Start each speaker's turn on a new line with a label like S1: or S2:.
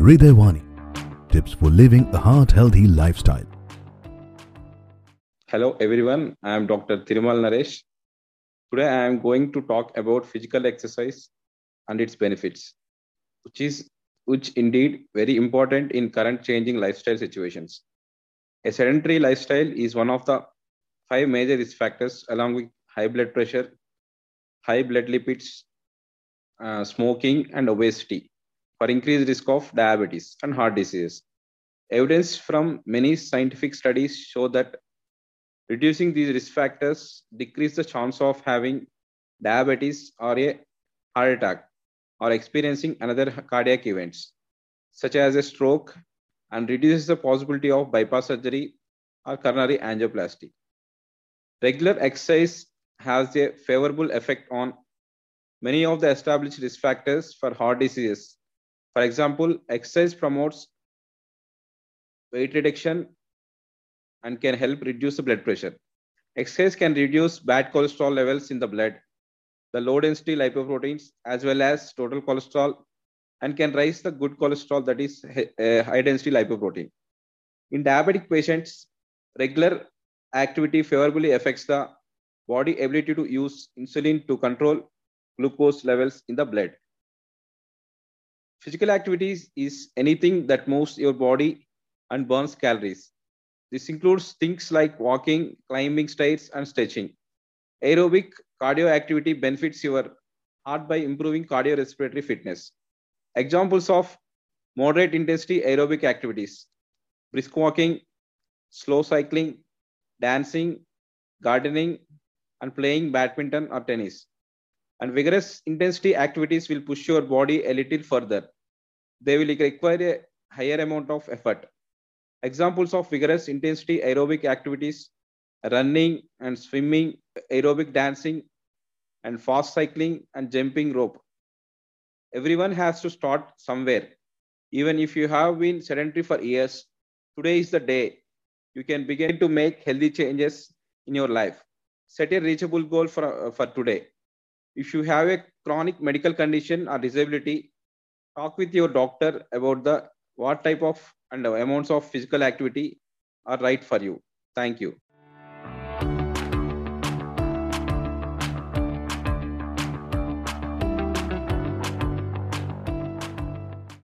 S1: Hridayawani. Tips for living a heart healthy lifestyle.
S2: Hello everyone, I am Dr. Tirumala Naresh. Today I am going to talk about physical exercise and its benefits, which is which indeed very important in current changing lifestyle situations. A sedentary lifestyle is one of the five major risk factors along with high blood pressure, high blood lipids, uh, smoking and obesity for increased risk of diabetes and heart disease. Evidence from many scientific studies show that reducing these risk factors decrease the chance of having diabetes or a heart attack or experiencing another cardiac events such as a stroke and reduces the possibility of bypass surgery or coronary angioplasty. Regular exercise has a favorable effect on many of the established risk factors for heart diseases. For example, exercise promotes weight reduction and can help reduce the blood pressure. Exercise can reduce bad cholesterol levels in the blood, the low density lipoproteins, as well as total cholesterol, and can raise the good cholesterol, that is uh, high density lipoprotein. In diabetic patients, regular activity favorably affects the body ability to use insulin to control glucose levels in the blood. Physical activities is anything that moves your body and burns calories. This includes things like walking, climbing stairs, and stretching. Aerobic cardio activity benefits your heart by improving cardiorespiratory fitness. Examples of moderate intensity aerobic activities brisk walking, slow cycling, dancing, gardening, and playing badminton or tennis. And vigorous intensity activities will push your body a little further. They will require a higher amount of effort. Examples of vigorous intensity aerobic activities running and swimming, aerobic dancing, and fast cycling and jumping rope. Everyone has to start somewhere. Even if you have been sedentary for years, today is the day you can begin to make healthy changes in your life. Set a reachable goal for, uh, for today. If you have a chronic medical condition or disability, talk with your doctor about the what type of and amounts of physical activity are right for you. Thank you.